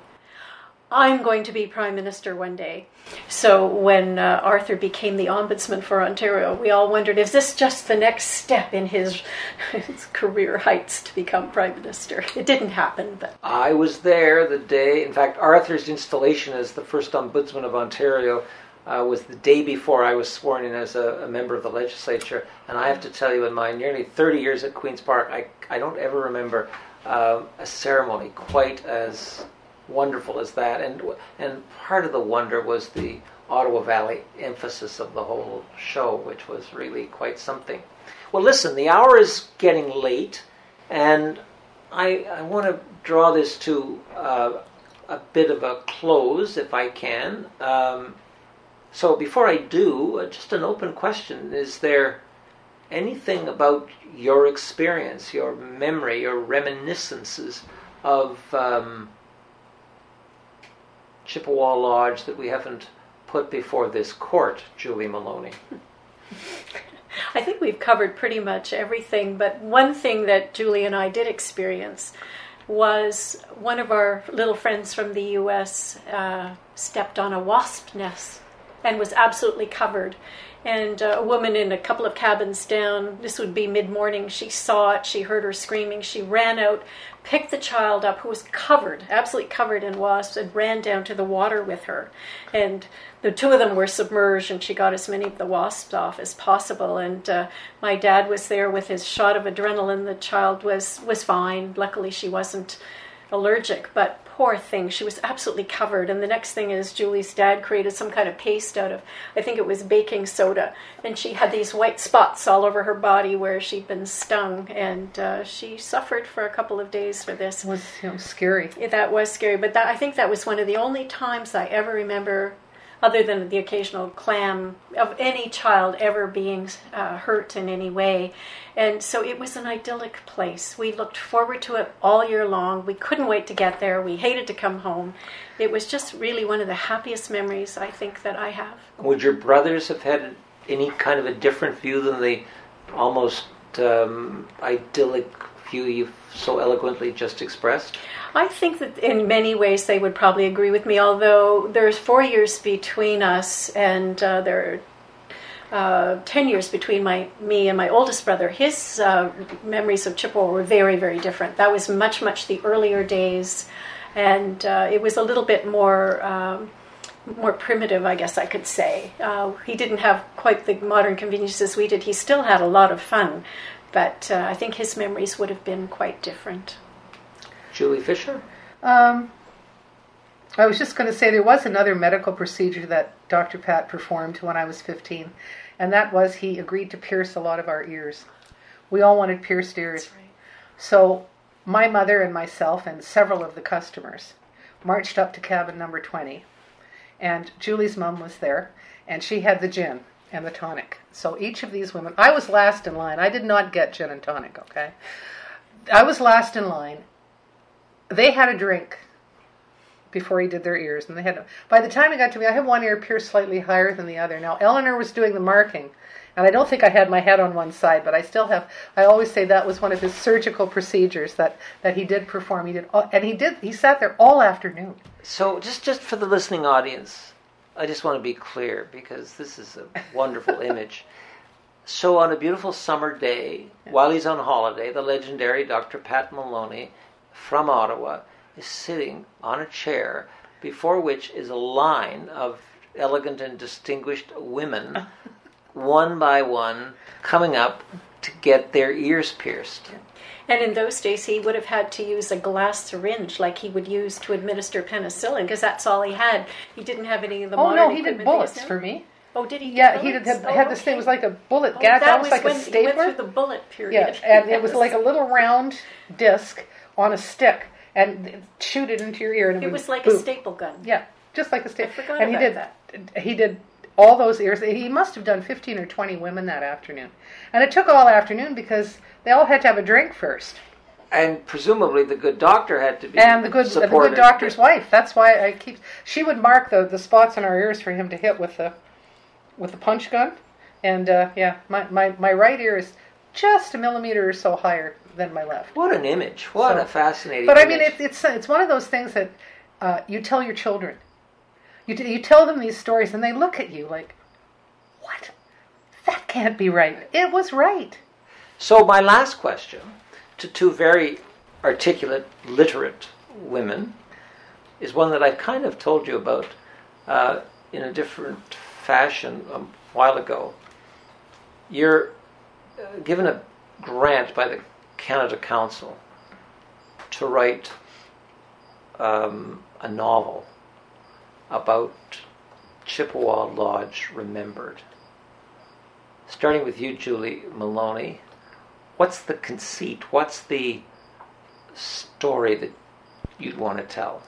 I'm going to be Prime Minister one day. So when uh, Arthur became the Ombudsman for Ontario, we all wondered, is this just the next step in his, his career heights to become Prime Minister? It didn't happen, but I was there the day, in fact, Arthur's installation as the first Ombudsman of Ontario uh, was the day before I was sworn in as a, a member of the legislature. And I have to tell you, in my nearly 30 years at Queen's Park, I, I don't ever remember uh, a ceremony quite as wonderful as that. And, and part of the wonder was the Ottawa Valley emphasis of the whole show, which was really quite something. Well, listen, the hour is getting late, and I, I want to draw this to uh, a bit of a close, if I can. Um, so before I do, uh, just an open question: Is there anything about your experience, your memory, your reminiscences of um, Chippawa Lodge that we haven't put before this court, Julie Maloney? I think we've covered pretty much everything, but one thing that Julie and I did experience was one of our little friends from the US uh, stepped on a wasp nest and was absolutely covered. And uh, a woman in a couple of cabins down, this would be mid morning, she saw it, she heard her screaming, she ran out, picked the child up who was covered, absolutely covered in wasps, and ran down to the water with her. And the two of them were submerged, and she got as many of the wasps off as possible. And uh, my dad was there with his shot of adrenaline. The child was was fine. Luckily, she wasn't allergic, but poor thing, she was absolutely covered. And the next thing is Julie's dad created some kind of paste out of, I think it was baking soda, and she had these white spots all over her body where she'd been stung, and uh, she suffered for a couple of days for this. It was scary. Yeah, that was scary, but that, I think that was one of the only times I ever remember other than the occasional clam of any child ever being uh, hurt in any way. And so it was an idyllic place. We looked forward to it all year long. We couldn't wait to get there. We hated to come home. It was just really one of the happiest memories I think that I have. Would your brothers have had any kind of a different view than the almost um, idyllic view you've so eloquently just expressed? I think that in many ways they would probably agree with me, although there's four years between us and uh, there are uh, 10 years between my me and my oldest brother. His uh, memories of Chippawa were very, very different. That was much, much the earlier days, and uh, it was a little bit more. Um, more primitive, I guess I could say. Uh, he didn't have quite the modern conveniences we did. He still had a lot of fun, but uh, I think his memories would have been quite different. Julie Fisher? Um, I was just going to say there was another medical procedure that Dr. Pat performed when I was 15, and that was he agreed to pierce a lot of our ears. We all wanted pierced ears. Right. So my mother and myself and several of the customers marched up to cabin number 20, and Julie's mom was there, and she had the gin and the tonic. So each of these women, I was last in line. I did not get gin and tonic, okay? I was last in line. They had a drink before he did their ears, and they had. By the time it got to me, I had one ear pierced slightly higher than the other. Now Eleanor was doing the marking, and I don't think I had my head on one side, but I still have. I always say that was one of his surgical procedures that that he did perform. He did, all, and he did. He sat there all afternoon. So, just just for the listening audience, I just want to be clear because this is a wonderful image. So, on a beautiful summer day, while he's on holiday, the legendary Dr. Pat Maloney from Ottawa is sitting on a chair before which is a line of elegant and distinguished women, one by one, coming up to get their ears pierced. And in those days, he would have had to use a glass syringe like he would use to administer penicillin because that's all he had. He didn't have any of the Oh modern no, he did bullets these for me. Oh, did he? Yeah, he did, bullets? had, Oh, had this thing. It was like a bullet Oh, gap, that almost was like a when stapler. He went through the bullet period. Yeah, and it was like a little round disc on a stick, and shoot it into your ear, and it, It would was like boop. a staple gun. Yeah, just like a staple. I forgot and he about did He did all those ears. He must have done fifteen or twenty women that afternoon, and it took all afternoon because they all had to have a drink first, And presumably the good doctor had to be and the good the good doctor's wife. That's why I keep. She would mark the the spots on our ears for him to hit with the with the punch gun, and uh, yeah, my, my my right ear is just a millimeter or so higher than my left. What an image! What So- a fascinating. But I mean, it, it's it's one of those things that uh, you tell your children. You t- you tell them these stories, and they look at you like, "What? That can't be right." It was right. So, my last question to two very articulate, literate women is one that I've kind of told you about uh, in a different fashion a while ago. You're uh, given a grant by the Canada Council to write um, a novel about Chippawa Lodge Remembered. Starting with you, Julie Maloney, what's the conceit? What's the story that you'd want to tell?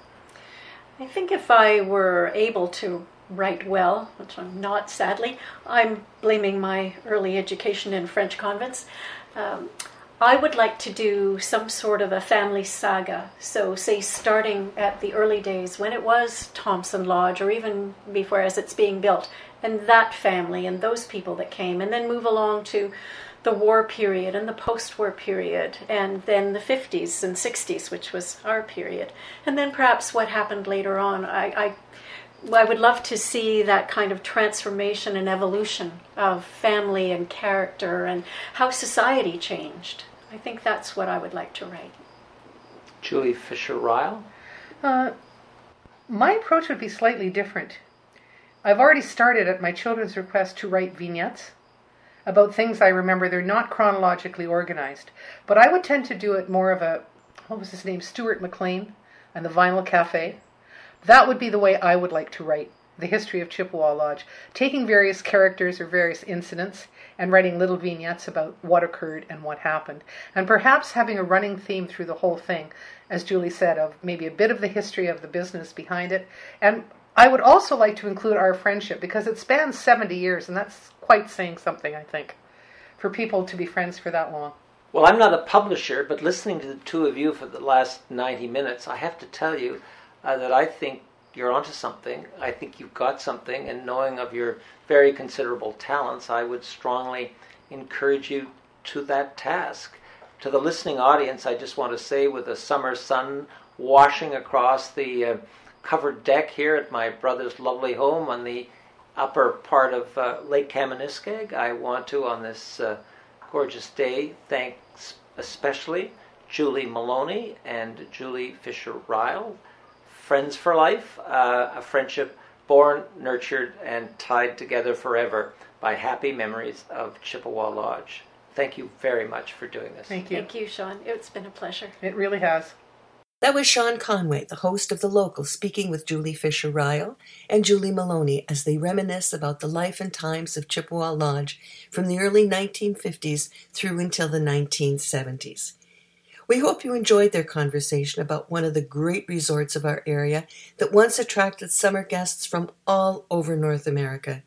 I think if I were able to write well, which I'm not sadly, I'm blaming my early education in French convents. Um, I would like to do some sort of a family saga. So, say, starting at the early days when it was Thompson Lodge, or even before as it's being built, and that family and those people that came, and then move along to the war period and the post war period, and then the 50s and 60s, which was our period, and then perhaps what happened later on. I, I I would love to see that kind of transformation and evolution of family and character and how society changed. I think that's what I would like to write. Julie Fisher Ryall? Uh, my approach would be slightly different. I've already started at my children's request to write vignettes about things I remember. They're not chronologically organized, but I would tend to do it more of a, what was his name, Stuart McLean and the Vinyl Cafe. That would be the way I would like to write the history of Chippawa Lodge, taking various characters or various incidents and writing little vignettes about what occurred and what happened. And perhaps having a running theme through the whole thing, as Julie said, of maybe a bit of the history of the business behind it. And I would also like to include our friendship because it spans 70 years, and that's quite saying something, I think, for people to be friends for that long. Well, I'm not a publisher, but listening to the two of you for the last 90 minutes, I have to tell you uh, that I think you're onto something. I think you've got something, and knowing of your very considerable talents, I would strongly encourage you to that task. To the listening audience, I just want to say, with the summer sun washing across the uh, covered deck here at my brother's lovely home on the upper part of uh, Lake Kamaniskeg, I want to, on this uh, gorgeous day, thank especially Julie Maloney and Julie Fisher Ryall friends for life, uh, a friendship born, nurtured, and tied together forever by happy memories of Chippawa Lodge. Thank you very much for doing this. Thank you. Thank you, Sean. It's been a pleasure. It really has. That was Sean Conway, the host of The Local, speaking with Julie Fisher Ryall and Julie Maloney as they reminisce about the life and times of Chippawa Lodge from the early 1950s through until the 1970s. We hope you enjoyed their conversation about one of the great resorts of our area that once attracted summer guests from all over North America.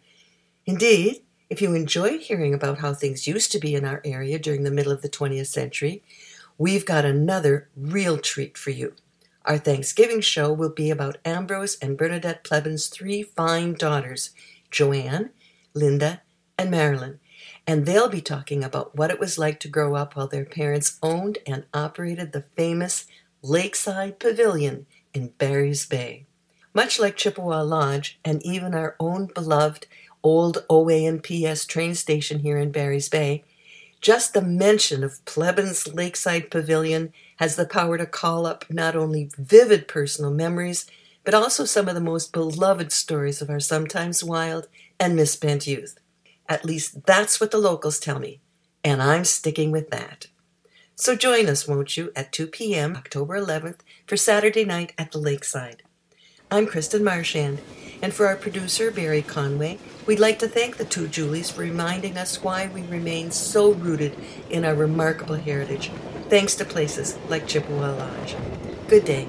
Indeed, if you enjoyed hearing about how things used to be in our area during the middle of the 20th century, we've got another real treat for you. Our Thanksgiving show will be about Ambrose and Bernadette Plebin's three fine daughters, Joanne, Linda, and Marilyn and they'll be talking about what it was like to grow up while their parents owned and operated the famous Lakeside Pavilion in Barry's Bay. Much like Chippawa Lodge and even our own beloved old OANPS train station here in Barry's Bay, just the mention of Plebin's Lakeside Pavilion has the power to call up not only vivid personal memories, but also some of the most beloved stories of our sometimes wild and misspent youth. At least that's what the locals tell me, and I'm sticking with that. So join us, won't you, at 2 p.m. October 11th for Saturday night at the Lakeside. I'm Kristen Marchand, and for our producer, Barry Conway, we'd like to thank the two Julies for reminding us why we remain so rooted in our remarkable heritage, thanks to places like Chippawa Lodge. Good day,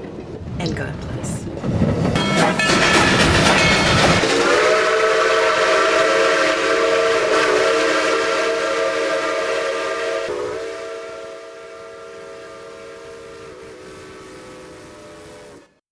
and God bless.